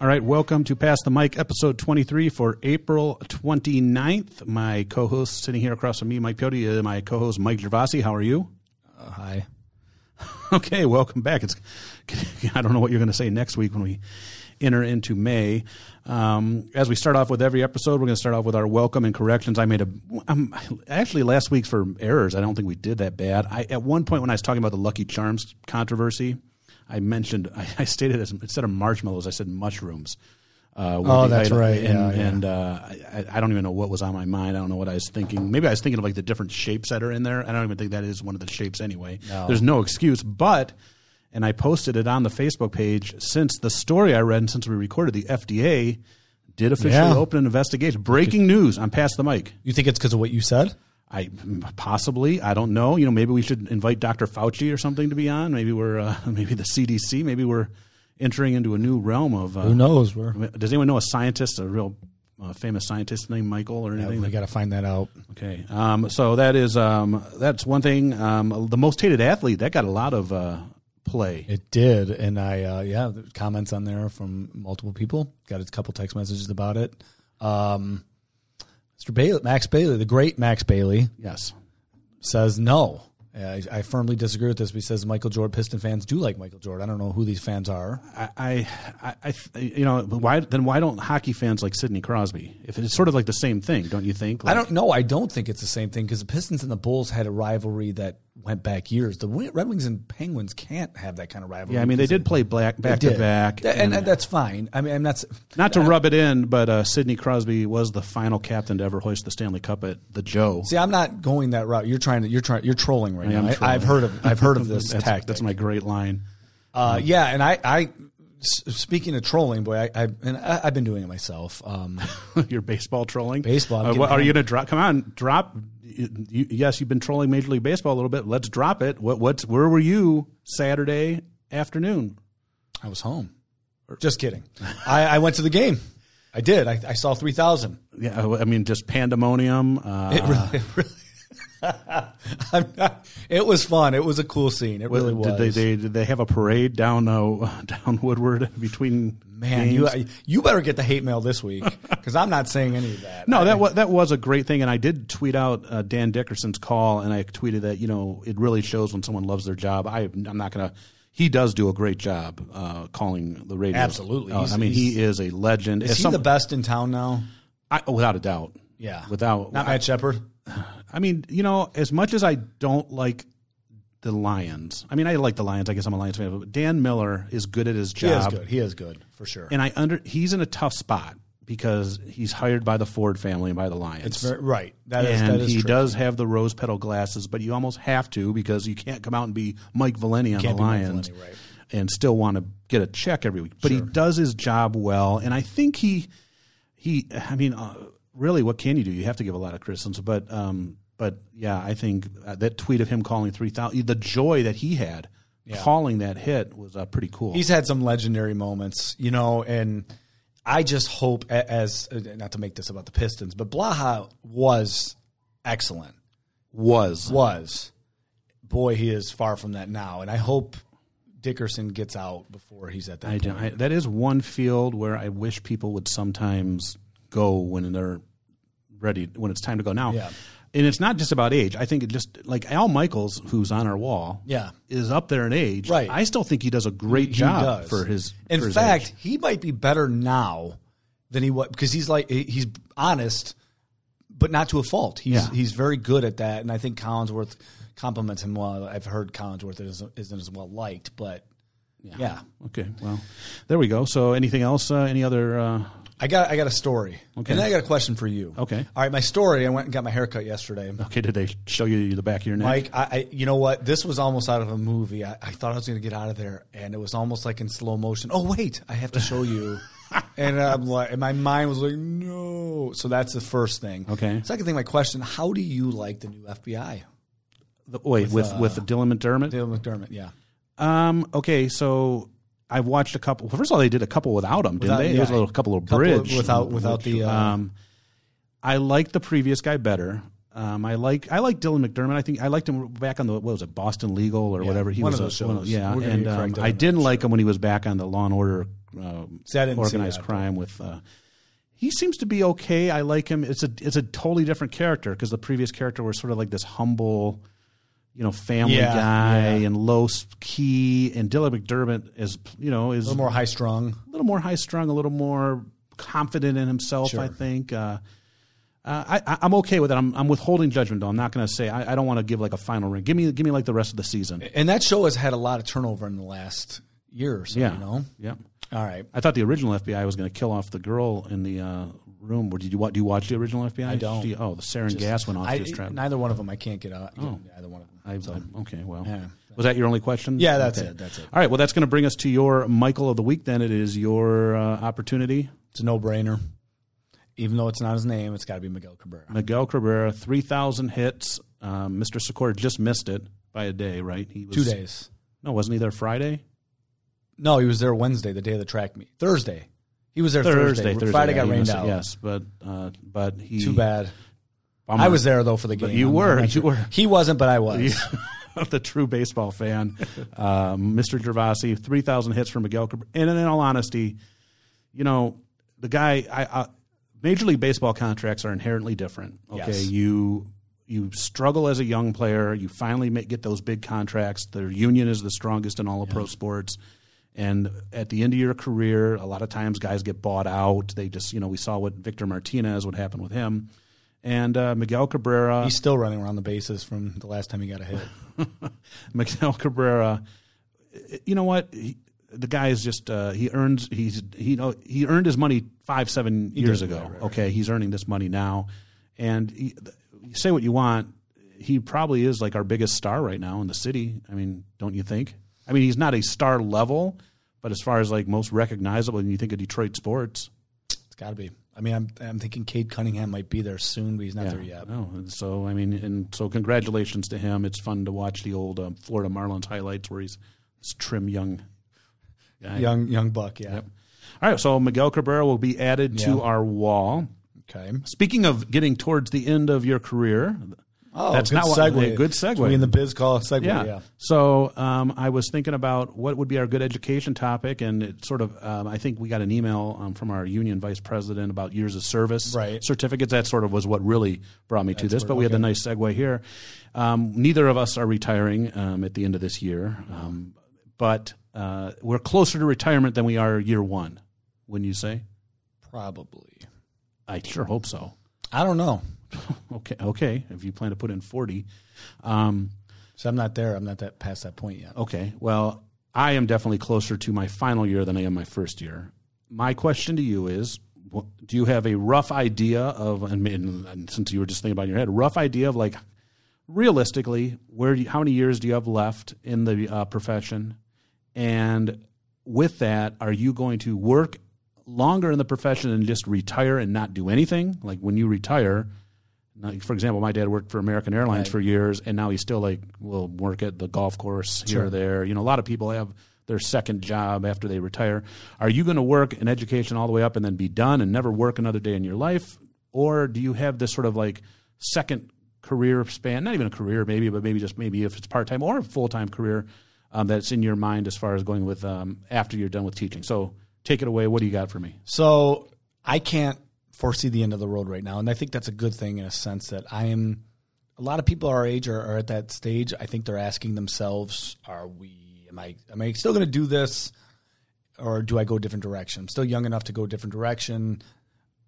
All right, welcome to Pass the Mike, episode 23 for April 29th. My co host sitting here across from me, Mike Pehote, uh, my co host, Mike Gervasi. How are you? Uh, hi. Okay, welcome back. It's I don't know what you're going to say next week when we enter into May. Um, as we start off with every episode, we're going to start off with our welcome and corrections. I made a um, actually last week for errors. I don't think we did that bad. I at one point when I was talking about the Lucky Charms controversy, I mentioned I, I stated as instead of marshmallows, I said mushrooms. Uh, oh, that's item, right. And, yeah, yeah. and uh, I, I, don't even know what was on my mind. I don't know what I was thinking. Maybe I was thinking of like the different shapes that are in there. I don't even think that is one of the shapes anyway. No. There's no excuse. But, and I posted it on the Facebook page since the story I read and since we recorded, the FDA did officially Yeah. open an investigation. Breaking news I'm Pass the Mike. you think it's because of what you said? I possibly I don't know. You know, maybe we should invite Dr. Fauci or something to be on. Maybe we're uh, maybe the CDC. Maybe we're entering into a new realm of. Uh, Who knows? We're, Does anyone know a scientist, a real uh, famous scientist named Michael or anything? we got to find that out. okay, um, so that is um, that's one thing. Um, the most hated athlete that got a lot of uh, play. It did, and I uh, yeah, comments on there from multiple people. Got a couple text messages about it. Mr. Bailey, Max Bailey, the great Max Bailey, Yes, says no. I, I firmly disagree with this. But he says Michael Jordan Piston fans do like Michael Jordan. I don't know who these fans are. I, I, I, I you know, why then? Why don't hockey fans like Sidney Crosby? If it's sort of like the same thing, don't you think? I don't know. I don't think it's the same thing because the Pistons and the Bulls had a rivalry that went back years. The Red Wings and Penguins can't have that kind of rivalry. Yeah, I mean they did play black back to back, and, and that's fine. I mean, I'm not. Not to rub it in, but uh, Sidney Crosby was the final captain to ever hoist the Stanley Cup at the Joe. See, I'm not going that route. You're trying to. You're trying. You're trolling right I now. I, trolling. I've heard of. I've heard of this that's, tactic. that's my great line. Uh, yeah, and I, I speaking of trolling, boy, I, I and I, I've been doing it myself. Um, Your baseball trolling. Baseball, Uh, what, are you going to drop? Come on, drop. You, yes, you've been trolling Major League Baseball a little bit. Let's drop it. What? What's? Where were you Saturday afternoon? I was home. Just kidding. I, I went to the game. I did. I, I saw three thousand. Yeah, I mean just pandemonium. Uh, It really. It, really not, it was fun. It was a cool scene. It really was. did they, they did they have a parade down uh, down Woodward between Man, games? you you better get the hate mail this week because I'm not saying any of that. No, I- that was that was a great thing, and I did tweet out uh, Dan Dickerson's call, and I tweeted that you know it really shows when someone loves their job. I, I'm not gonna. He does do a great job uh, calling the radio. Absolutely. Uh, I mean, he is a legend. is As he some- the best in town now? I, without a doubt. Yeah, Without not Matt Shepard. I mean, you know, as much as I don't like the Lions, I mean, I like the Lions. I guess I'm a Lions fan, but Dan Miller is good at his job. He is good. He is good for sure. and I under he's in a tough spot because he's hired by the Ford family and by the Lions. It's very right. That is and that is he true. does have the rose petal glasses, but you almost have to because you can't come out and be Mike Valenti on the can't be Mike Lions Valenti, right. and still want to get a check every week. But he does his job well, and I think he he. I mean, uh, really, what can you do? You have to give a lot of criticism, but um, but yeah, I think uh, that tweet of him calling three thousand, the joy that he had calling that hit was uh, pretty cool. He's had some legendary moments, you know, and I just hope as uh, not to make this about the Pistons, but Blaha was excellent. was Was boy, he is far from that now, and I hope Dickerson gets out before he's at that. I, point. I, that is one field where I wish people would sometimes go when they're ready, when it's time to go. Now, Yeah. and it's not just about age. I think it just like Al Michaels, who's on our wall, Yeah. is up there in age. Right. I still think he does a great He job does. for his. In for his fact, age. he might be better now than he was because he's like he's honest, but not to a fault. He's Yeah. he's very good at that, and I think Collinsworth compliments him well. I've heard Collinsworth isn't, isn't as well liked, but yeah. okay. Well, there we go. So, anything else? Uh, any other? Uh, I got I got a story, Okay. and then I got a question for you. Okay. all right. My story. I went and got my haircut yesterday. okay, did they show you the back of your neck? Mike, I, I you know what? This was almost out of a movie. I, I thought I was going to get out of there, and it was almost like in slow motion. Oh wait, I have to show you. and I'm like, and my mind was like, no. So that's the first thing. Okay. Second thing, my question: How do you like the new FBI? The- wait, with with, Dylan McDermott. Dylan McDermott. Yeah. Um. Okay. So I've watched a couple. Well, first of all, they did a couple without him, didn't Without- they? yeah. There was a little couple of bridge without- without the, uh, um. I like the previous guy better. Um, I like I like Dylan McDermott. I think I liked him back on the what was it Boston Legal or whatever he one was of a- those one shows. yeah, We're and um, I didn't like him when he was back on the Law and Order uh, See, I didn't see organized crime with. Uh, he seems to be okay. I like him. It's a it's a totally different character because the previous character was sort of like this humble, you know, family Yeah, guy yeah. and low key. And Dylan McDermott is you know is A little more high strung. a little more high strung, a little more confident in himself. Sure. I think. Uh, uh, I, I'm okay with it. I'm, I'm withholding judgment though. I'm not going to say I, I don't want to give like a final ring. Give me give me like the rest of the season. And that show has had a lot of turnover in the last year or so, Yeah. you know? Yeah. All right. I thought the original FBI was going to kill off the girl in the uh, room. Or did you wa- do you watch the original FBI? I don't. Do you- oh, the sarin gas went off I, his trap. neither one of them I can't get out. Oh. Either one of them. I, I- okay, well, Yeah. was that your only question? Yeah, that's Okay. it. That's it. All right, well, that's going to bring us to your Michael of the week. Then it is your uh, opportunity. It's a no brainer. Even though it's not his name, it's got to be Miguel Cabrera. Miguel Cabrera, three thousand hits. Um, Mr. Sikora just missed it by a day, right? He was, Two days. No, wasn't he there Friday? No, he was there Wednesday, the day of the track meet. Thursday. He was there Thursday. Thursday. Friday yeah, got rained out. Yes, but uh, but he Too bad. Bummer. I was there though for the game. you I'm- were, you sure. were. He wasn't, but I was. the true baseball fan, uh, Mr. Gervasi, three thousand hits for Miguel. Cabrera. And in all honesty, you know the guy. I, I Major League Baseball contracts are inherently different. Okay, Yes. you you struggle as a young player. You finally make, get those big contracts. Their union is the strongest in all of pro sports. And at the end of your career, a lot of times guys get bought out. They just, you know, we saw what Victor Martinez, what happened with him. And uh, Miguel Cabrera. He's still running around the bases from the last time he got a hit. Miguel Cabrera, you know what? He, the guy is just uh, he earns he's he know he earned his money five seven years ago. right, right, Okay, he's earning this money now, and he, you say what you want. He probably is like our biggest star right now in the city. I mean, don't you think? I mean, he's not a star level, but as far as like most recognizable, and you think of Detroit sports, It's got to be. I mean, I'm I'm thinking Cade Cunningham might be there soon, but he's not there yet. No, and so I mean, and so congratulations to him. It's fun to watch the old um, Florida Marlins highlights where he's this trim young guy. Young young buck, yeah. Yep. All right, so Miguel Cabrera will be added to our wall. Okay. Speaking of getting towards the end of your career, Oh, That's good not segue. a good segue. We in the biz call segue. yeah. Yeah. So um, I was thinking about what would be our good education topic, and it sort of um, I think we got an email um, from our union vice president about years of service Right. certificates. That sort of was what really brought me to this. But we had the nice segue here. Um, neither of us are retiring um, at the end of this year, um, but uh, we're closer to retirement than we are year one. Wouldn't you say? Probably. I sure hope so. I don't know. Okay, okay. If you plan to put in forty, um, So I'm not there. I'm not that past that point yet. okay. Well, I am definitely closer to my final year than I am my first year. My question to you is: Do you have a rough idea of, and, and since you were just thinking about in your head, a rough idea of like realistically where you, how many years do you have left in the uh, profession, and with that, are you going to work longer in the profession and just retire and not do anything? Like when you retire, like, for example, my dad worked for American Airlines Right. for years, and now he still like will work at the golf course here or there. You know, a lot of people have their second job after they retire. Are you going to work in education all the way up and then be done and never work another day in your life, or do you have this sort of like second career span? Not even a career, maybe, but maybe just maybe if it's part time or a full time career um, that's in your mind as far as going with um, after you're done with teaching. So take it away. What do you got for me? So I can't foresee the end of the world right now, and I think that's a good thing in a sense that I am. A lot of people our age are, are at that stage. I think they're asking themselves, "Are we? Am I? Am I still going to do this, or do I go a different direction? I'm still young enough to go a different direction.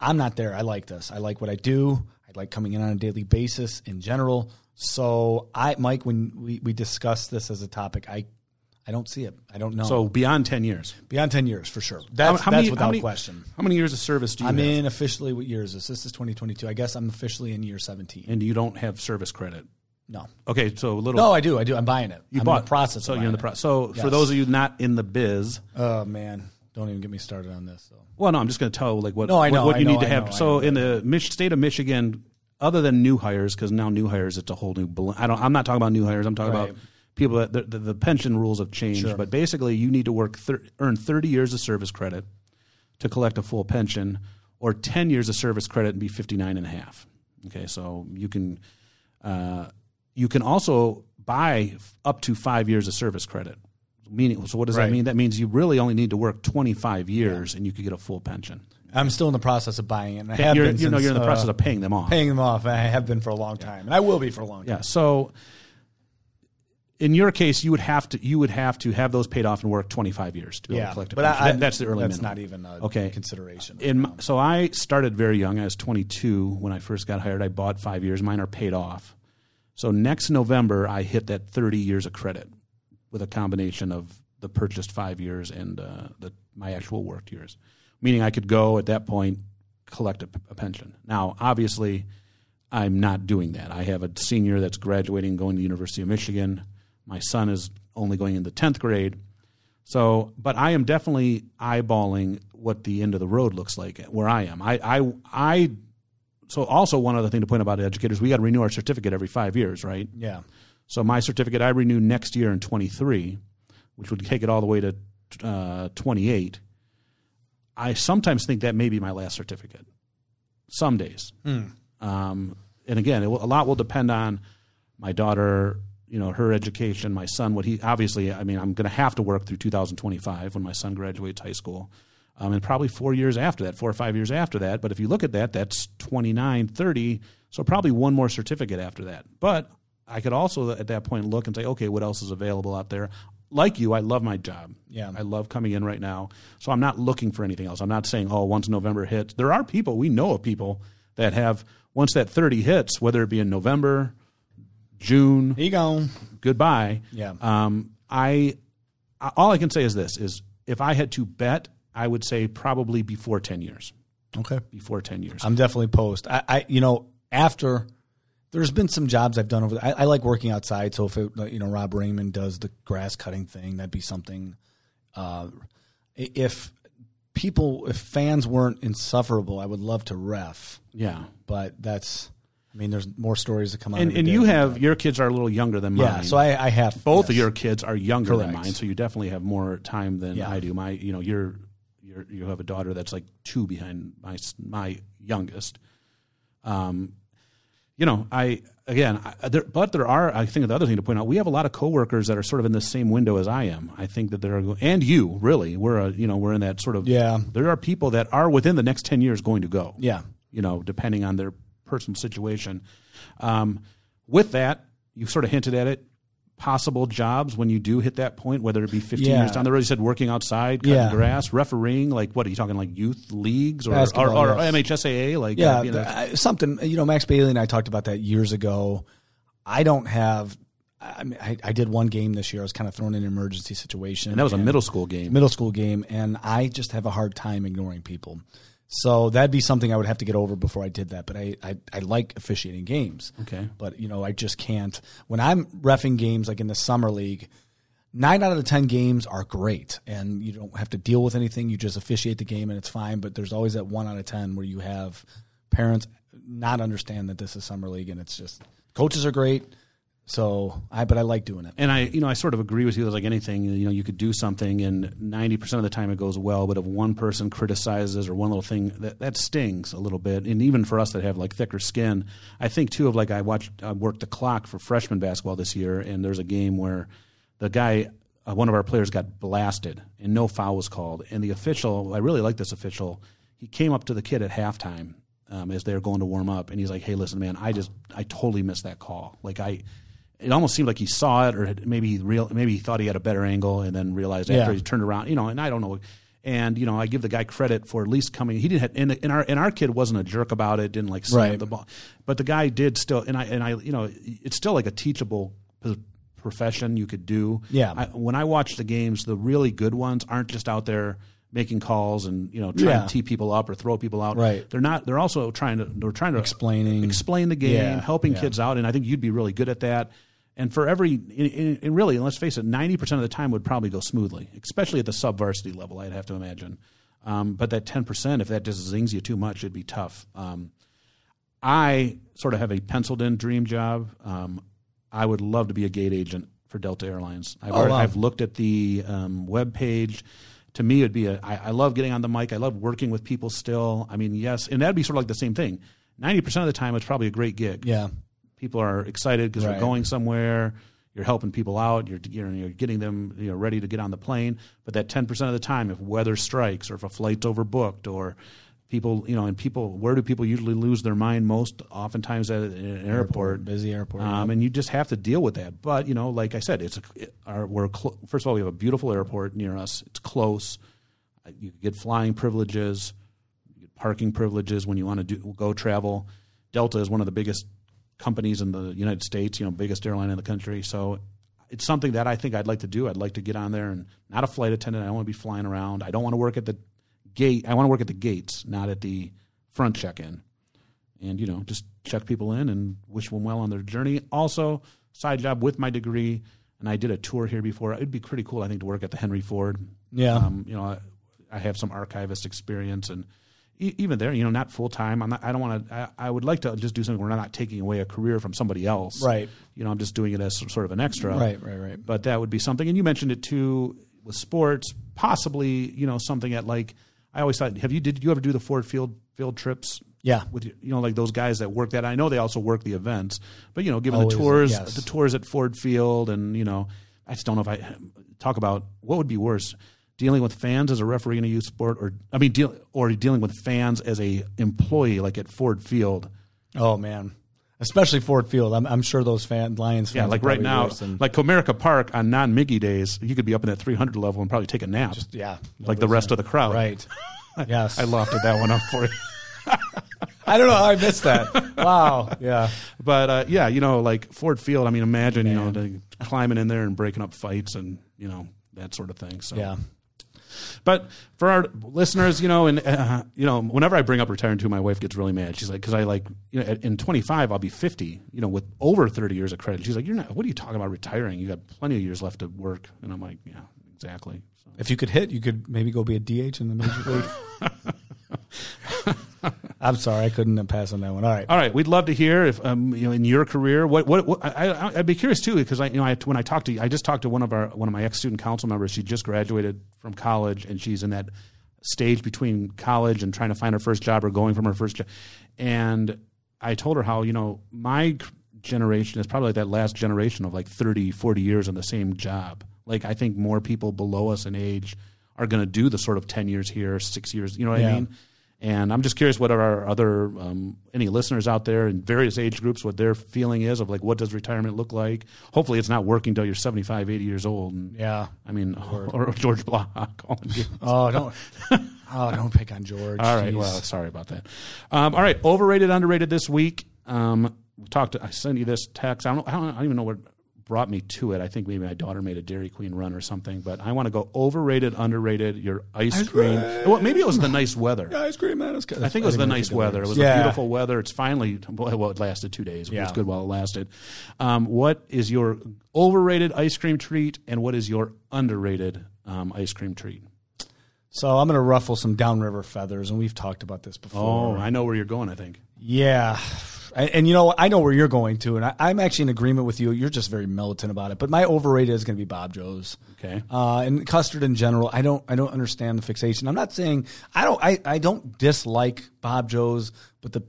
I'm not there. I like this. I like what I do. I like coming in on a daily basis in general. So I, Mike, when we, we discuss this as a topic, I, I don't see it. I don't know. So beyond ten years, beyond ten years for sure. That's, How- how that's many- without how many- question. How many years of service do you I'm have? in officially. What year is this? This is 2022. I guess I'm officially in year 17. and you don't have service credit. No, Okay, so a little. no, I do. I do. I'm buying it. you I'm bought the process. So you're in the process. So for those of you not in the biz. Oh man, don't even get me started on this. So. well, no, I'm just going to tell like what No, I know, what, I you know, need to I have. know, so in the state of Michigan, other than new hires, because now new hires it's a whole new. I don't. I'm not talking about new hires. I'm talking Right. about people that the, the, the pension rules have changed. Sure. But basically, you need to work thir- earn 30 years of service credit to collect a full pension, or 10 years of service credit and be 59 and a half. Okay, so you can. Uh, you can also buy up to five years of service credit. Meaning, so what does Right. that mean? That means you really only need to work 25 years and you could get a full pension. I'm still in the process of buying it. And I have You're, been you know, since, you're in the uh, process of paying them off. paying them off. I have been for a long time, and I will be for a long time. Yeah. So in your case, you would have to you would have to have those paid off and work 25 years to be able Yeah, to collect a but pension. I, That- that's the early That's minimum. not even a Okay. consideration. In my, so I started very young. I was 22 when I first got hired. I bought five years. Mine are paid off. So next November, I hit that 30 years of credit with a combination of the purchased five years and uh, the my actual worked years. Meaning, I could go at that point collect a, a pension. Now, obviously, I'm not doing that. I have a senior that's graduating, going to the University of Michigan. My son is only going into 10th grade. So, but I am definitely eyeballing what the end of the road looks like where I am. I, I, I. So, also one other thing to point out about educators, we got to renew our certificate every five years, right? yeah. So, my certificate I renew next year in 23, which would take it all the way to uh, 28. I sometimes think that may be my last certificate. Some days. Um, and again, it will, a lot will depend on my daughter, you know, her education, my son, what he obviously, I mean, I'm going to have to work through 2025 when my son graduates high school. Um, and probably four years after that, four or five years after that. But if you look at that, that's 29, 30. So probably one more certificate after that. But I could also at that point look and say, okay, what else is available out there? Like you, I love my job. Yeah. I love coming in right now. So I'm not looking for anything else. I'm not saying, oh, once November hits, there are people, we know of people that have, once that 30 hits, whether it be in November, June, Here you go. goodbye. Yeah. Um, I, I- all I can say is this: is if I had to bet, I would say probably before 10 years. Okay. Before 10 years. I'm definitely post. I, I you know, after there's been some jobs I've done over. The, I, I like working outside. So if it, you know Rob Raymond does the grass cutting thing, that'd be something. Uh, if people, if fans weren't insufferable, I would love to ref. yeah. But that's, I mean, there's more stories that come out. And, and you have your kids are a little younger than mine. yeah. So I, I have both of your kids are younger than mine, so you definitely have more time than Yeah. I do. My, you know, you're, you're you have a daughter that's like two behind my my youngest. Um, you know, I again, I, there, but there are. I think the other thing to point out, we have a lot of coworkers that are sort of in the same window as I am. I think that there are, and you really, we're a, you know, we're in that sort of. Yeah. There are people that are within the next ten years going to go Yeah. you know, depending on their personal situation. Um, with that, you sort of hinted at it. Possible jobs when you do hit that point, whether it be 15 Yeah. years down the road. You said working outside, cutting Yeah. grass, refereeing. Like, what are you talking? Like youth leagues or or, or. MHSAA? Like, Yeah, uh, you know, I- something. You know, Max Bailey and I talked about that years ago. I don't have. I mean, I, I did one game this year. I was kind of thrown in an emergency situation. and that was a middle school game. middle school game, and I just have a hard time ignoring people. So that'd be something I would have to get over before I did that. But I, I, I like officiating games. Okay. But you know, I just can't. When I'm refing games like in the summer league, nine out of the ten games are great, and you don't have to deal with anything. You just officiate the game, and it's fine. But there's always that one out of ten where you have parents not understand that this is summer league, and it's just coaches are great. So I, but I like doing it. And I, you know, I sort of agree with you. Like anything, you know, you could do something, and ninety percent of the time it goes well. But if one person criticizes or one little thing, that that stings a little bit. And even for us that have like thicker skin, I think too of like I watched, I worked the clock for freshman basketball this year, and there's a game where the guy, uh, one of our players, got blasted, and no foul was called. And the official, I really like this official. He came up to the kid at halftime um, as they were going to warm up, and he's like, "Hey, listen, man, I just, I totally missed that call. Like I." it almost seemed like he saw it, or had- maybe he real, maybe he thought he had a better angle, and then realized after Yeah. he turned around, you know. And I don't know, and you know, I give the guy credit for at least coming. He didn't, have, and, and our and our kid wasn't a jerk about it, didn't like slam Right. the ball, but the guy did still, and I and I, you know, it's still like a teachable profession you could do. Yeah. I, when I watch the games, the really good ones aren't just out there making calls and you know trying Yeah. to tee people up or throw people out. Right. They're not. They're also trying to. They're trying to Explaining. explain the game, Yeah, helping yeah. kids out, and I think you'd be really good at that. And for every, and really, let's face it, ninety percent of the time would probably go smoothly, especially at the sub varsity level. I'd have to imagine. Um, but that ten percent, if that just zings you too much, it'd be tough. Um, I sort of have a penciled in dream job. Um, I would love to be a gate agent for Delta Airlines. I've, Oh, wow. I've looked at the um, web page. To me, it'd be a. I, I love getting on the mic. I love working with people still. I mean, yes, and that'd be sort of like the same thing. Ninety percent of the time, it's probably a great gig Yeah. People are excited because Right. you're going somewhere. You're helping people out, you're you're, you're getting them you know ready to get on the plane. But that ten percent of the time, if weather strikes or if a flight's overbooked or people you know and people where do people usually lose their mind most oftentimes at an airport, busy airport, um, and you just have to deal with that but you know like i said it's a, it, our, we're cl- first of all we have a beautiful airport near us it's close you get flying privileges you get parking privileges when you want to do go travel delta is one of the biggest companies in the united states you know biggest airline in the country so it's something that i think i'd like to do i'd like to get on there and not a flight attendant i don't want to be flying around i don't want to work at the gate. I want to work at the gates, not at the front check-in, and you know just check people in and wish them well on their journey. Also, side job with my degree, and I did a tour here before. It'd be pretty cool, I think, to work at the Henry Ford. Yeah, um, you know, I, I, have some archivist experience, and even there, you know, not full time. I'm not. I don't want to. I, I, would like to just do something where I'm not taking away a career from somebody else. Right. You know, I'm just doing it as sort of an extra. Right. Right. Right. But that would be something, and you mentioned it too with sports, possibly. You know, something at like I always thought, have you did you ever do the Ford Field field trips? Yeah, with you know like those guys that work that. I know they also work the events, but you know, given Always, the tours, yes. the tours at Ford Field, and you know, I just don't know if I talk about what would be worse. Dealing with fans as a referee in a youth sport, or I mean, deal, or dealing with fans as a employee, like at Ford Field. Oh man, especially Ford Field. I'm, I'm sure those fan Lions fans. Yeah, like right now, than- like Comerica Park on non Miggy days, you could be up in that 300 level and probably take a nap, just yeah, like the rest of the crowd. right. yes, I lofted that one up for you. I don't know how I missed that. wow. Yeah. But uh, yeah, you know, like Ford Field. I mean, imagine you know climbing in there and breaking up fights and you know that sort of thing. So Yeah. But for our listeners, you know, and uh, you know, whenever I bring up retiring too, my wife gets really mad. She's like, because I like, you know, in 25, I'll be 50, you know, with over 30 years of credit. She's like, you're not. What are you talking about retiring? You got plenty of years left to work. And I'm like, yeah, exactly. So. If you could hit, you could maybe go be a DH in the major league. I'm sorry, I couldn't pass on that one. All right. All right, we'd love to hear if um, you know in your career what what, what I, I'd be curious too because I you know I, when I talked to you, I just talked to one of our one of my ex student council members. She just graduated from college and she's in that stage between college and trying to find her first job or going from her first job. And I told her how you know my generation is probably like that last generation of like 30, 40 years in the same job. Like I think more people below us in age are going to do the sort of ten years here, six years. You know what I mean? And I'm just curious what are our other um, any listeners out there in various age groups what their feeling is of like what does retirement look like. Hopefully, it's not working till you're 75, 80 years old. And, Yeah. I mean, or, George Blaha. Oh, don't. oh, don't pick on George. All right. Jeez. Well, sorry about that. Um, all right. Overrated, underrated this week. Um, we talked. I sent you this text. I don't, I don't. I don't even know what brought me to it. I think maybe my daughter made a Dairy Queen run or something. But I want to go overrated, underrated. Your ice, cream. Well, maybe it was the nice weather. Yeah, ice cream, man. It's good. I think it was the nice weather. It was yeah. the beautiful weather. It's finally well, it lasted two days. Yeah. It was good while it lasted. Um, what is your overrated ice cream treat, and what is your underrated um, ice cream treat? So I'm going to ruffle some downriver feathers, and we've talked about this before. Oh, I know where you're going. I think. Yeah. And, and you know, I know where you're going to, and I, I'm actually in agreement with you. You're just very militant about it. But my overrated is going to be Bob Jo's. Okay. Uh, and custard in general, I don't, I don't understand the fixation. I'm not saying I don't, I, I don't dislike Bob Jo's, but the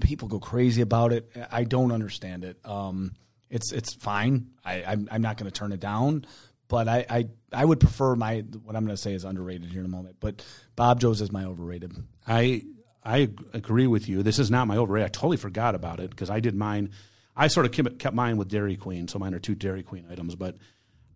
people go crazy about it. I don't understand it. Um, it's, it's fine. I, I'm, I'm not going to turn it down, but I, I, I would prefer my what I'm going to say is underrated here in a moment. But Bob Jo's is my overrated. I I agree with you. This is not my overrated. I totally forgot about it because I did mine. I sort of kept mine with Dairy Queen, so mine are two Dairy Queen items. But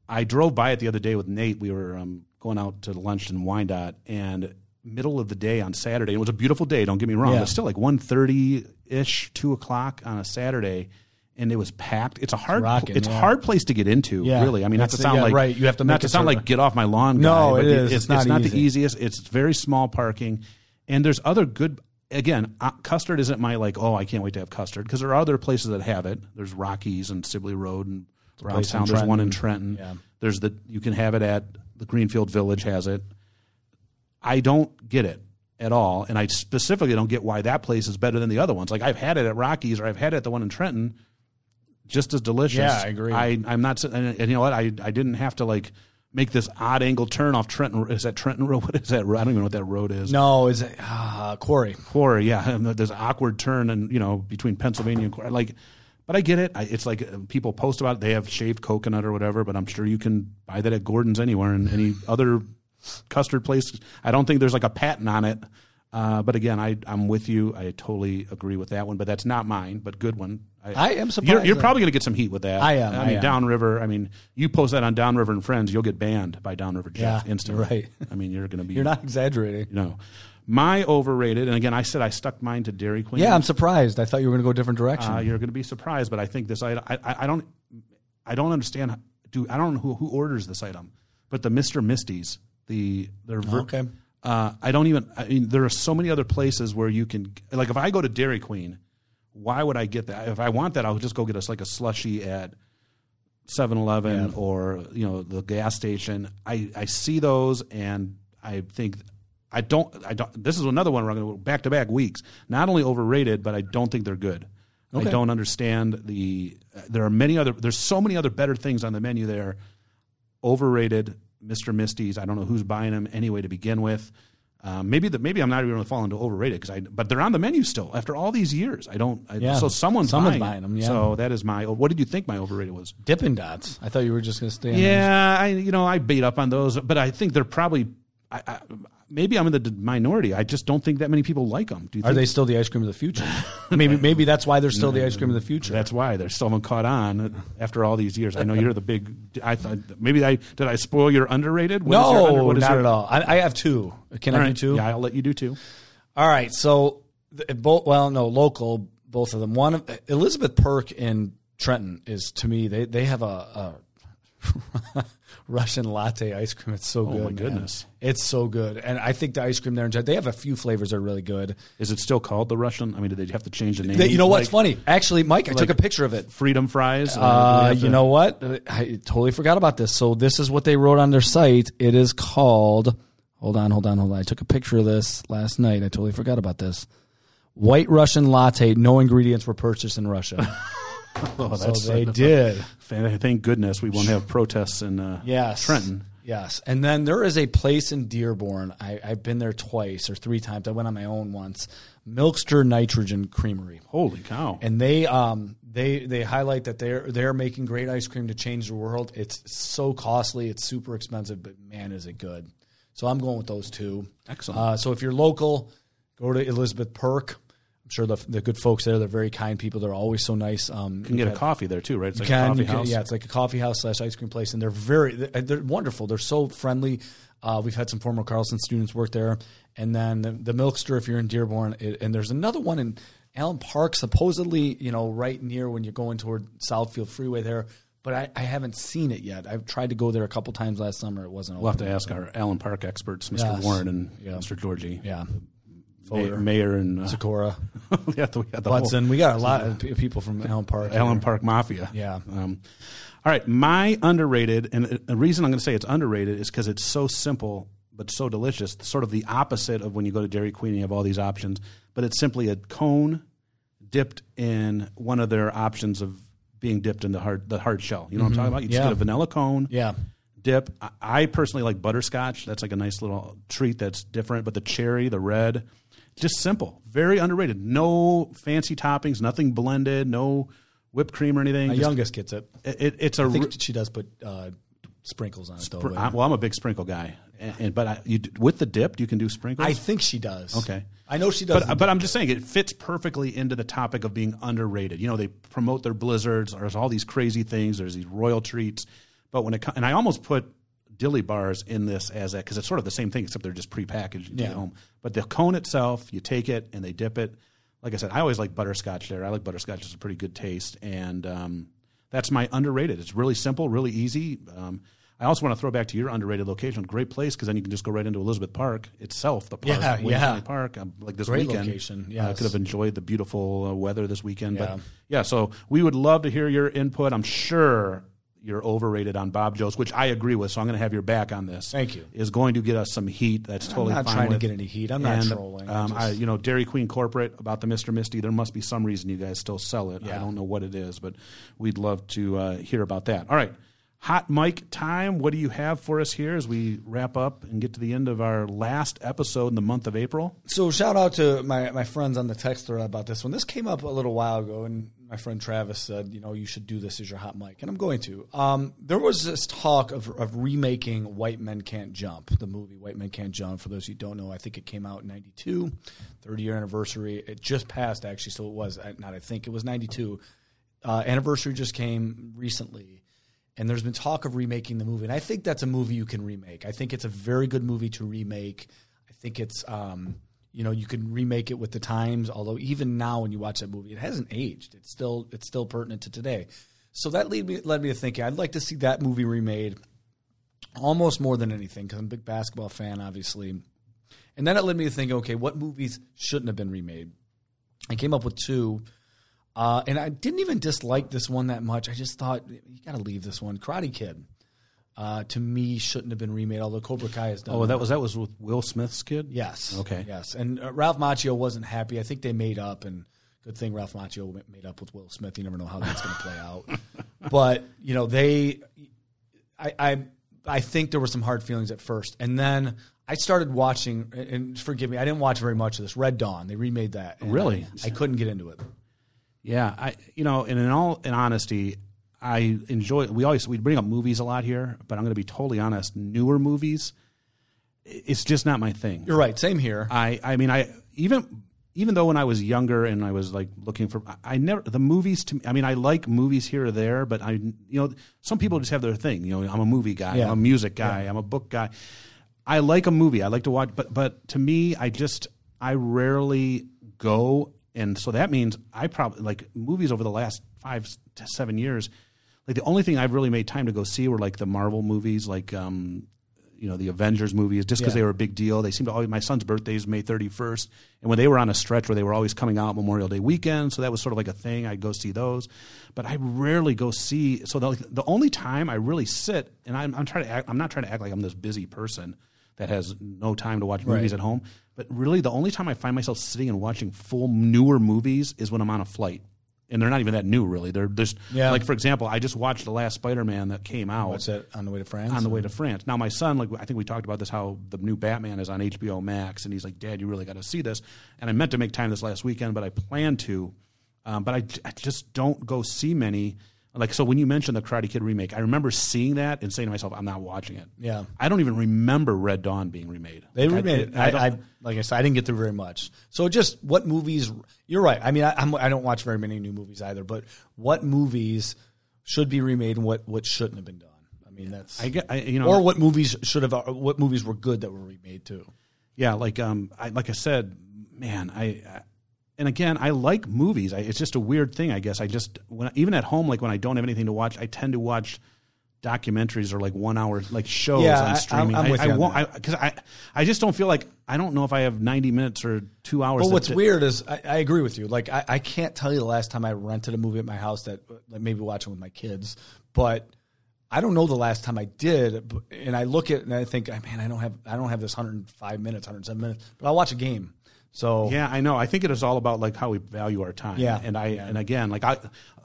I drove by it the other day with Nate. We were um, going out to lunch in Wyandotte, and middle of the day on Saturday. It was a beautiful day. Don't get me wrong. Yeah. But still, like one thirty ish, two o'clock on a Saturday. And it was packed. It's a hard, rocking, it's yeah. hard place to get into. Yeah. really. I mean, not to That's- sound yeah, like right. You have to not to sound like get off my lawn. No, guy, it but is. It's, It's not not the easiest. It's very small parking, and there's other good. Again, uh, custard isn't my like. Oh, I can't wait to have custard because there are other places that have it. There's Rockies and Sibley Road and Brownstown. There's one in Trenton. Yeah. There's the you can have it at the Greenfield Village has it. I don't get it at all, and I specifically don't get why that place is better than the other ones. Like I've had it at Rockies or I've had it at the one in Trenton, just as delicious. Yeah, I agree. I I'm not, and, and you know what? I I didn't have to like make this odd angle turn off Trenton. Is that Trenton Road? What is that? road? I don't even know what that road is. No, is it uh, Quarry? Quarry, yeah. And there's an awkward turn, and you know between Pennsylvania and Quarry. Like, but I get it. I, it's like uh, people post about it. They have shaved coconut or whatever, but I'm sure you can buy that at Gordon's anywhere and any other custard place. I don't think there's like a patent on it. Uh, but again, I, I'm with you. I totally agree with that one, but that's not mine, but good one. I am surprised You're, you're probably going to get some heat with that. I am, I I mean, am. Downriver. I mean, you post that on Downriver and Friends, you'll get banned by Downriver Jeff Yeah, instantly. right. I mean, you're going to be. You're not exaggerating. You No. My overrated, and again, I said I stuck mine to Dairy Queen. Yeah, I'm surprised. I thought you were going to go a different direction. Uh, you're going to be surprised, but I think this item. I, I, I don't. I don't understand. Do I don't know who, who orders this item, but the Mister Misties, the they're ver- Okay. Uh, I don't even. I mean, there are so many other places where you can. Like, if I go to Dairy Queen, why would I get that? If I want that, I'll just go get us like a slushy at 7-Eleven or you know the gas station. I I see those and I think. I don't. I don't. This is another one where I'm going to back to back weeks. Not only overrated, but I don't think they're good. I don't understand the. There are many other. There's so many other better things on the menu there. Overrated, Mr. Misty's. I don't know who's buying them anyway to begin with. Um, maybe that. Maybe I'm not even going to fall into overrated because I. But they're on the menu still after all these years. I don't. I, Yeah. So someone's, Someone's buying, buying 'em, yeah. So that is my. What did you think my overrated was? Dippin' Dots. I thought you were just going to stay on Yeah, I you know I beat up on those, but I think they're probably. I, I, maybe I'm in the minority. I just don't think that many people like them. Do you Are they still the ice cream of the future? maybe maybe that's why they're still the ice cream of the mm, future. That's why they're still haven't caught on after all these years. I know you're the big. I thought maybe I did. I spoil your underrated. What is your no, under- not your- at all. I, I have two. Can I right. do two? Yeah, I'll let you do two. All right. So both. Eh, well, no, local. Both of them. One of Elizabeth Perk in Trenton is to me. They they have a. a Russian latte ice cream. It's so good. Oh, my man. goodness. it's so good. And I think the ice cream there they have a few flavors that are really good. Is it still called the Russian? I mean, did they have to change the name? They- you know what's Like funny? Actually, Mike, I took a picture of it. Freedom fries. Uh, you know what? I totally forgot about this. So this is what they wrote on their site. It is called. Hold on, hold on, hold on. I took a picture of this last night. I totally forgot about this. White Russian latte. No ingredients were purchased in Russia. Oh, so they did. Thank goodness we won't have protests in uh, Yes, Trenton. Yes, and then there is a place in Dearborn. I, I've been there twice or three times. I went on my own once. Milkster Nitrogen Creamery. Holy cow! and they um they they highlight that they're they're making great ice cream to change the world. It's so costly, it's super expensive, but man, is it good. So I'm going with those two. Excellent. Uh, so if you're local, go to Elizabeth Perk. Sure the the good folks there. They're very kind people. They're always so nice. Um, you can get a coffee there too, right? It's like can, a coffee can- house. yeah, it's like a coffee house slash ice cream place, and they're very they're, they're wonderful. They're so friendly. Uh, we've had some former Carlson students work there, and then the, the Milkster if you're in Dearborn, it, and there's another one in Allen Park, supposedly you know right near when you're going toward Southfield Freeway there. But I, I haven't seen it yet. I've tried to go there a couple times last summer. It wasn't. We'll have to ask our Allen Park experts, Mr. Yes. Warren and Yeah. Mr. Georgie, Yeah, Ma- Mayor and uh, Socorro, yeah, yeah, the whole We got a lot of people from Allen Park. Allen here. Park Mafia. Yeah. Um, all right, my underrated, and the reason I'm going to say it's underrated is because it's so simple but so delicious. Sort of the opposite of when you go to Dairy Queen and you have all these options, but it's simply a cone dipped in one of their options of being dipped in the hard the hard shell. You know what I'm talking about? You just Mm-hmm. Yeah. get a vanilla cone Yeah. dip. I personally like butterscotch. That's like a nice little treat that's different. But the cherry, the red, just simple, very underrated. No fancy toppings, nothing blended, no whipped cream or anything. My Just- youngest gets it. it, it's a I think she does put uh, sprinkles on it though. I, well, I'm a big sprinkle guy, and, and but I, you, with the dip, you can do sprinkles. I think she does. Okay. I know she does. but but I'm just saying it fits perfectly into the topic of being underrated. You know, they promote their blizzards. There's all these crazy things. There's these royal treats. But when it and I almost put dilly bars in this as that because it's sort of the same thing except they're just prepackaged. You take Yeah. it home. But the cone itself, you take it and they dip it. Like I said, I always like butterscotch there. I like butterscotch; it's a pretty good taste, and um, that's my underrated. It's really simple, really easy. Um, I also want to throw back to your underrated location. Great place because then you can just go right into Elizabeth Park itself, the park, Yeah, Wayne yeah. County Park. Um, like this Great weekend, location, Uh, yes. could have enjoyed the beautiful uh, weather this weekend. Yeah. But yeah, so we would love to hear your input. I'm sure you're overrated on Bob Jo's, which I agree with. So I'm going to have your back on this. Thank you. Is going to get us some heat. That's totally not fine trying to get any heat. I'm not And, trolling. I Um, just- I, you know, Dairy Queen corporate about the Mr. Misty. There must be some reason you guys still sell it. I don't know what it is, but we'd love to uh, hear about that. All right. Hot mic time. What do you have for us here as we wrap up and get to the end of our last episode in the month of April? So shout out to my, my friends on the text thread about this one. This came up a little while ago, and my friend Travis said, you know, you should do this as your hot mic, and I'm going to. Um, there was this talk of, of remaking White Men Can't Jump, the movie White Men Can't Jump. For those who don't know, I think it came out in 92, 30 year anniversary. It just passed, actually, so it was, not I think, it was 92. Uh, anniversary just came recently, and there's been talk of remaking the movie, and I think that's a movie you can remake. I think it's a very good movie to remake. I think it's. Um, you know you can remake it with the times although even now when you watch that movie it hasn't aged. It's still it's still pertinent to today. So that led me led me to thinking i'd like to see that movie remade almost more than anything because i'm a big basketball fan obviously. And then it led me to think okay what movies shouldn't have been remade? I came up with two uh, and i didn't even dislike this one that much. I just thought you got to leave this one. Karate kid uh, to me shouldn't have been remade. Although Cobra Kai has done. Oh, that was that was with Will Smith's kid. Yes. Okay. Yes, and uh, Ralph Macchio wasn't happy. I think they made up, and good thing Ralph Macchio made up with Will Smith. You never know how that's going to play out. But you know, they, I, I, I think there were some hard feelings at first, and then I started watching. And forgive me, I didn't watch very much of this. Red Dawn. They remade that. Really? I, I couldn't get into it. Yeah, I you know, and in all in honesty, I enjoy. We always we bring up movies a lot here, but I'm going to be totally honest. Newer movies, it's just not my thing. You're right. Same here. I I mean I even even though when I was younger and I was like looking for I never the movies to me. I mean I like movies here or there, but I you know some people just have their thing. You know I'm a movie guy. Yeah. I'm a music guy. Yeah. I'm a book guy. I like a movie. I like to watch, but but to me, I just I rarely go, and so that means I probably like movies over the last five to seven years like the only thing I've really made time to go see were like the Marvel movies, like um, you know the Avengers movies, just because Yeah. they were a big deal. They seemed to always. My son's birthday is May 31st, and when they were on a stretch where they were always coming out Memorial Day weekend, so that was sort of like a thing. I'd go see those, but I rarely go see. So the, the only time I really sit, and I'm, I'm trying to act, I'm not trying to act like I'm this busy person that has no time to watch movies Right. at home. But really, the only time I find myself sitting and watching full newer movies is when I'm on a flight. And they're not even that new, really. They're just Yeah. like, for example, I just watched the last Spider-Man that came out What's that on the way to France? on the way to France. Now, my son, like I think we talked about this, how the new Batman is on HBO Max, and he's like, "Dad, you really got to see this." And I meant to make time this last weekend, but I plan to, um, but I, I just don't go see many. Like so, when you mentioned the Karate Kid remake, I remember seeing that and saying to myself, "I'm not watching it." Yeah. I don't even remember Red Dawn being remade. They Like, remade it. I, I, I, like I said, I didn't get through very much. So just what movies? You're right. I mean, I, I'm, I don't watch very many new movies either. But what movies should be remade and what what shouldn't have been done? I mean, that's I get, I, you know, or what movies should have? What movies were good that were remade too? yeah, like um, I, like I said, man, I, I and again, I like movies. I, it's just a weird thing, I guess. I just when even at home, like when I don't have anything to watch, I tend to watch documentaries or like one hour like shows Yeah, I- on I'm- streaming. I'm with I, I won't because I, I just don't feel like I don't know if I have ninety minutes or two hours. But what's to- weird is I, I agree with you. Like I, I can't tell you the last time I rented a movie at my house that like maybe watching with my kids, but I don't know the last time I did. And I look at it and I think, man, I don't have I don't have this 105 minutes, 107 minutes, but I'll watch a game. So Yeah, I know. I think it is all about like how we value our time. Yeah. and I and again, like I,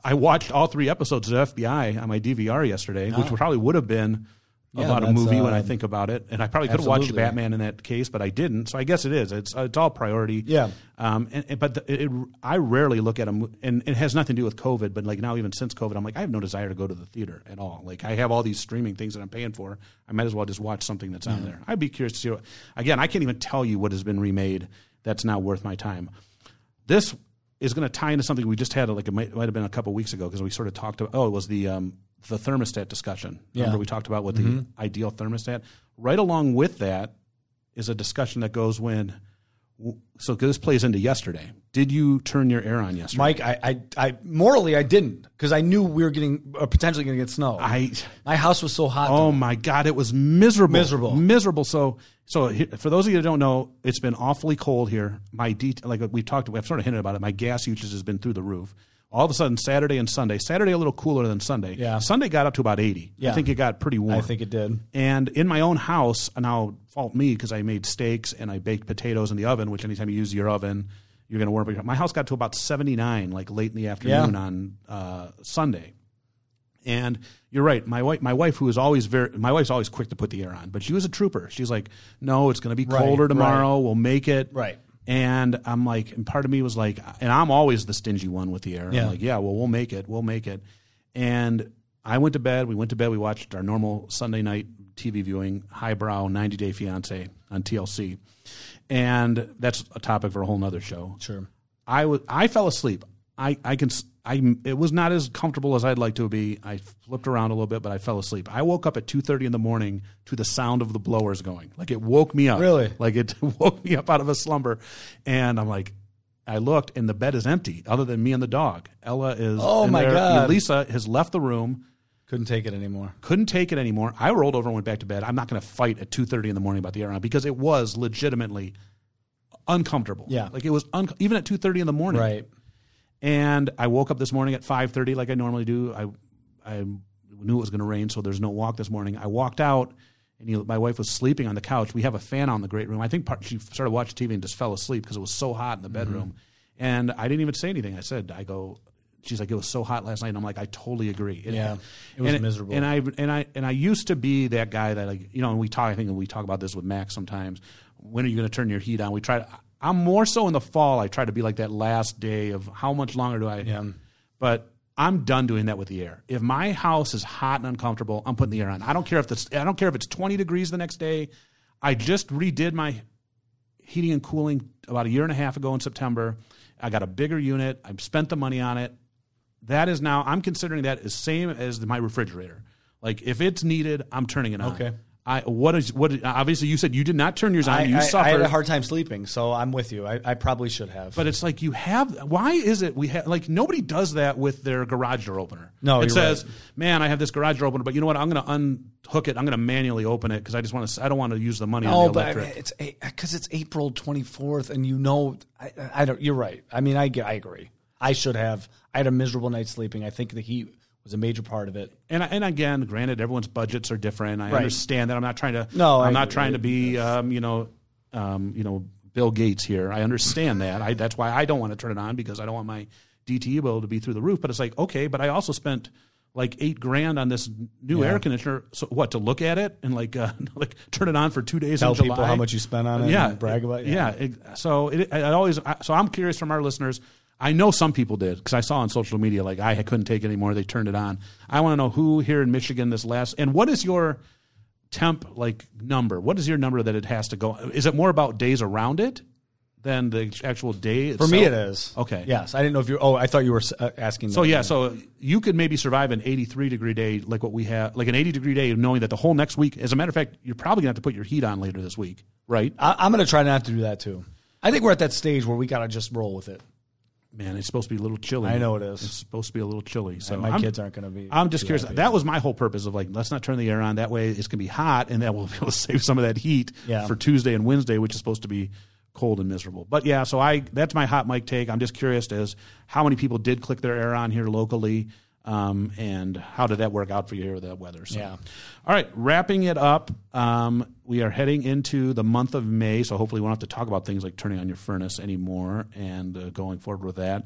I watched all three episodes of FBI on my DVR yesterday, which probably would have been Yeah, about a movie when I uh, think about it, and I probably could have watched. Batman in that case, but I didn't. So I guess it is. It's it's all priority. Yeah. Um. And, and- but the, it, it, I rarely look at a mo- and it has nothing to do with COVID. But like now, even since COVID, I'm like I have no desire to go to the theater at all. Like I have all these streaming things that I'm paying for. I might as well just watch something that's on there. I'd be curious to see. What, again, I can't even tell you what has been remade that's not worth my time. This is going to tie into something we just had, like it might, might have been a couple weeks ago, because we sort of talked about. Oh, it was the um, the thermostat discussion. Remember Yeah. we talked about what the ideal thermostat. Right along with that is a discussion that goes when. So this plays into yesterday. Did you turn your air on yesterday? Mike, I, I, I morally I didn't because I knew we were getting uh, potentially going to get snow. I my house was so hot. Oh my god, it was miserable. Miserable. Miserable. So so for those of you that don't know, it's been awfully cold here. My de- like we talked I've sort of hinted about it. My gas usage has been through the roof. All of a sudden Saturday and Sunday. Saturday a little cooler than Sunday. Yeah. Sunday got up to about 80. Yeah. I think it got pretty warm. I think it did. And in my own house, and I'll fault me because I made steaks and I baked potatoes in the oven, which anytime you use your oven, you're going to warm up. My house got to about 79, like late in the afternoon Yeah. on uh, Sunday. And you're right. My wife, my wife, who is always very, my wife's always quick to put the air on, but she was a trooper. She's like, "No, it's going to be colder right. tomorrow. We'll make it." Right. And I'm like, and part of me was like, and I'm always the stingy one with the air. Yeah. I'm like, yeah, well, we'll make it, we'll make it. And I went to bed. We went to bed. We watched our normal Sunday night TV viewing, highbrow 90 Day Fiance on TLC, and that's a topic for a whole nother show. Sure. I was I fell asleep. I I can I it was not as comfortable as I'd like to be. I flipped around a little bit, but I fell asleep. I woke up at two thirty in the morning to the sound of the blowers going. Like it woke me up. Really? Like it woke me up out of a slumber, and I'm like. I looked and the bed is empty, other than me and the dog. Ella is. Oh, my there. God. Lisa has left the room Couldn't take it anymore. couldn't take it anymore. I rolled over and went back to bed. I'm not going to fight at 2:30 in the morning about the air on because it was legitimately uncomfortable. Yeah. like it was un- even at 2:30 in the morning. Right. And I woke up this morning at 5:30 like I normally do. I I knew it was going to rain, so there's no walk this morning. I walked out. And you, my wife was sleeping on the couch. We have a fan on the great room. I think part, she started watching TV and just fell asleep because it was so hot in the bedroom. Mm-hmm. And I didn't even say anything. I said, "I go." She's like, "It was so hot last night." And I'm like, "I totally agree." It, Yeah. It was and miserable. And I and I and I used to be that guy that like you know, and we talk. I think we talk about this with Max sometimes. When are you going to turn your heat on? We try. To, I'm more so in the fall. I try to be like that last day of how much longer do I? Yeah. But I'm done doing that with the air. If my house is hot and uncomfortable, I'm putting the air on. I don't care if it's I don't care if it's 20 degrees the next day. I just redid my heating and cooling about a year and a half ago in September. I got a bigger unit. I've spent the money on it. That is now I'm considering that as same as my refrigerator. Like if it's needed, I'm turning it on. Okay. I what is what? Obviously, you said you did not turn yours on. I, you I, I had a hard time sleeping, so I'm with you. I, I probably should have. But it's like you have. Why is it we have like nobody does that with their garage door opener? No, it says, right. "Man, I have this garage door opener, but you know what? I'm going to unhook it. I'm going to manually open it because I just want to. I don't want to use the money Oh, on the but electric." mean, it's because uh, it's April 24th, and you know, I, I don't. You're right. I mean, I get, I agree. I should have. I had a miserable night sleeping. I think the heat was a major part of it. and and again, granted, everyone's budgets are different. I Right. understand that. I'm not trying to. No, I'm I not trying to be. Um, you know, um, you know, Bill Gates here. I understand that. I that's why I don't want to turn it on because I don't want my DTE bill to be through the roof. But it's like okay, but I also spent like eight grand on this new air conditioner. So what to look at it and like uh, like turn it on for two days Tell in July? people how much you spent on it. yeah, and brag about. it. Yeah. it- so it, I always. So I'm curious from our listeners. I know some people did because I saw on social media like I couldn't take it anymore. They turned it on. I want to know who here in Michigan this last and what is your temp like number? What is your number that it has to go? Is it more about days around it than the actual day? For me, it is. Okay. Yes, I didn't know if you. Oh, I thought you were uh, asking. So yeah, so you could maybe survive an 83 degree day like what we have, like an 80 degree day, knowing that the whole next week. As a matter of fact, you're probably gonna have to put your heat on later this week, right? I, I'm going to try not to do that too. I think we're at that stage where we got to just roll with it. Man, it's supposed to be a little chilly. I know it is. It's supposed to be a little chilly. So my I'm, kids aren't going to be. I'm just curious. happy. That was my whole purpose of like, let's not turn the air on. That way, it's gonna be hot, and that will be able to save some of that heat Yeah. for Tuesday and Wednesday, which is supposed to be cold and miserable. But yeah, so I that's my hot mic take. I'm just curious as how many people did click their air on here locally. Um, and how did that work out for you here with that weather? So, Yeah. All right, wrapping it up. Um, we are heading into the month of May, so hopefully we won't have to talk about things like turning on your furnace anymore and uh, going forward with that.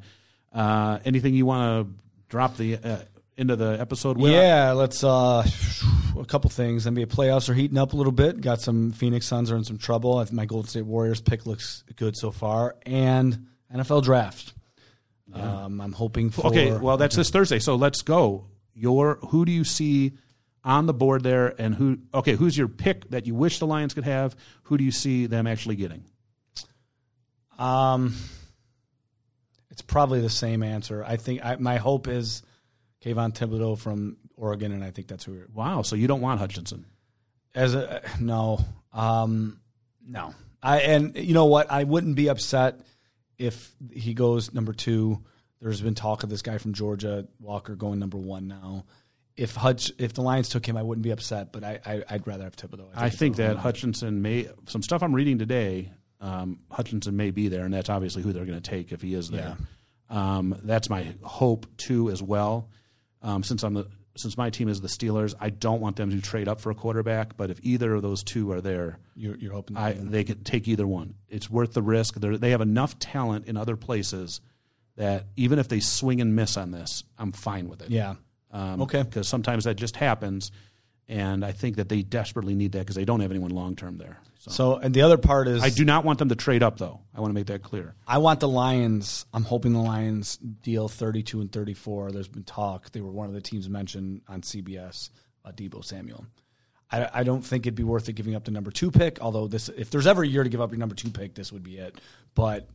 Uh, anything you want to drop the uh, into the episode with? Yeah, let's uh a couple things. NBA playoffs are heating up a little bit. Got some Phoenix Suns are in some trouble. I think my Golden State Warriors pick looks good so far, and NFL draft. Um, I'm hoping for. Okay, well that's this Thursday, so let's go. Your who do you see on the board there, and who? Okay, who's your pick that you wish the Lions could have? Who do you see them actually getting? Um, it's probably the same answer. I think I, my hope is Kayvon Thibodeaux from Oregon, and I think that's who. We're, Wow, so you don't want Hutchinson? as a no, um, no. I and you know what? I wouldn't be upset if he goes number two. There's been talk of this guy from Georgia, Walker, going number one now. If Hutch, if the Lions took him, I wouldn't be upset, but I, I I'd rather have Thibodeaux. I think that Hutchinson may some stuff I'm reading today. Um, Hutchinson may be there, and that's obviously who they're going to take if he is there. Um, that's my hope too, as well. Um, since I'm the since my team is the Steelers, I don't want them to trade up for a quarterback. But if either of those two are there, you're, you're hoping. I, they could take either one. It's worth the risk. They're, they have enough talent in other places that even if they swing and miss on this, I'm fine with it. yeah. Um, Okay. Because sometimes that just happens. And I think that they desperately need that because they don't have anyone long term there. So. So, and the other part is I do not want them to trade up, though. I want to make that clear. I want the Lions. I'm hoping the Lions deal 32 and 34. There's been talk. They were one of the teams mentioned on CBS. Uh, Deebo Samuel. I, I don't think it'd be worth it giving up the number two pick. Although this, if there's ever a year to give up your number two pick, this would be it. But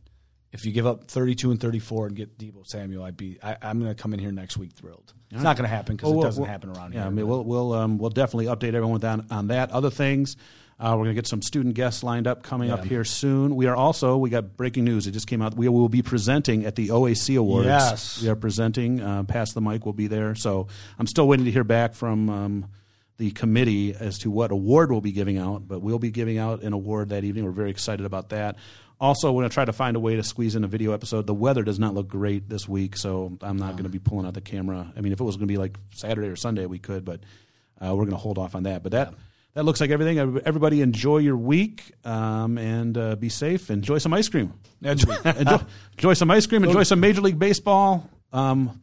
if you give up 32 and 34 and get Deebo Samuel, I'd be. I, I'm going to come in here next week thrilled. It's not going to happen because Well, it doesn't we'll- happen around Yeah, here. I mean, we'll we'll um, we'll definitely update everyone that, on that. Other things, uh, we're going to get some student guests lined up coming up here soon. We are also we got breaking news. It just came out. We will be presenting at the OAC Awards. Yes. we are presenting. Uh, Pass the Mike We'll be there. So I'm still waiting to hear back from. Um, the committee as to what award we'll be giving out, but we'll be giving out an award that evening. We're very excited about that. Also, going to try to find a way to squeeze in a video episode. The weather does not look great this week, so I'm not going to be pulling out the camera. I mean, if it was going to be like Saturday or Sunday, we could, but uh, we're going to hold off on that. But that that looks like everything. Everybody, enjoy your week um, and uh, be safe. Enjoy some ice cream. enjoy, enjoy some ice cream. Enjoy some Major League Baseball. Um,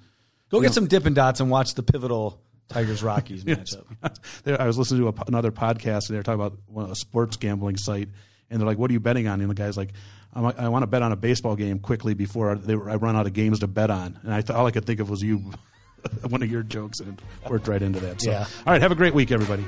Go get some Dippin' Dots and watch the pivotal Tigers Rockies matchup. There- I was listening to a, another podcast, and they were talking about one, a sports gambling site, and they're like, "What are you betting on?" And the guy's like, I'm, I want to bet on a baseball game quickly before I, they, I run out of games to bet on." And I th- all I could think of was you, one of your jokes, and worked right into that. So, Yeah. all right, have a great week, everybody.